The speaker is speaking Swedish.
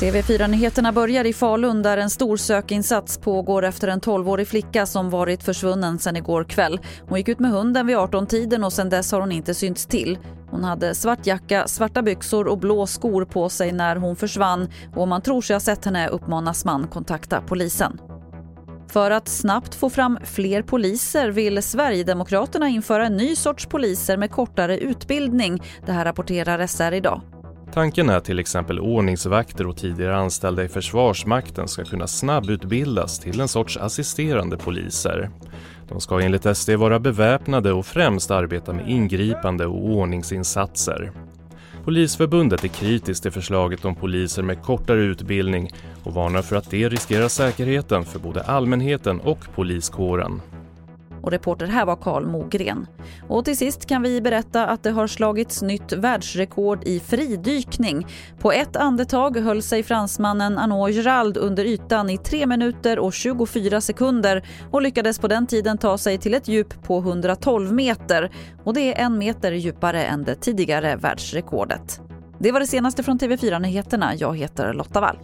TV4-nyheterna börjar i Falun där en stor sökinsats pågår efter en 12-årig flicka som varit försvunnen sedan igår kväll. Hon gick ut med hunden vid 18-tiden och sedan dess har hon inte synts till. Hon hade svart jacka, svarta byxor och blå skor på sig när hon försvann och om man tror sig ha sett henne uppmanas man kontakta polisen. För att snabbt få fram fler poliser vill Sverigedemokraterna införa en ny sorts poliser med kortare utbildning. Det här rapporterar SR idag. Tanken är till exempel ordningsvakter och tidigare anställda i Försvarsmakten ska kunna snabbutbildas till en sorts assisterande poliser. De ska enligt SD vara beväpnade och främst arbeta med ingripande och ordningsinsatser. Polisförbundet är kritiskt till förslaget om poliser med kortare utbildning och varnar för att det riskerar säkerheten för både allmänheten och poliskåren. Och reporter här var Karl Mogren. Och till sist kan vi berätta att det har slagits nytt världsrekord i fridykning. På ett andetag höll sig fransmannen Arnaud Gérald under ytan i 3 minuter och 24 sekunder och lyckades på den tiden ta sig till ett djup på 112 meter. Och det är en meter djupare än det tidigare världsrekordet. Det var det senaste från TV4 Nyheterna. Jag heter Lotta Wall.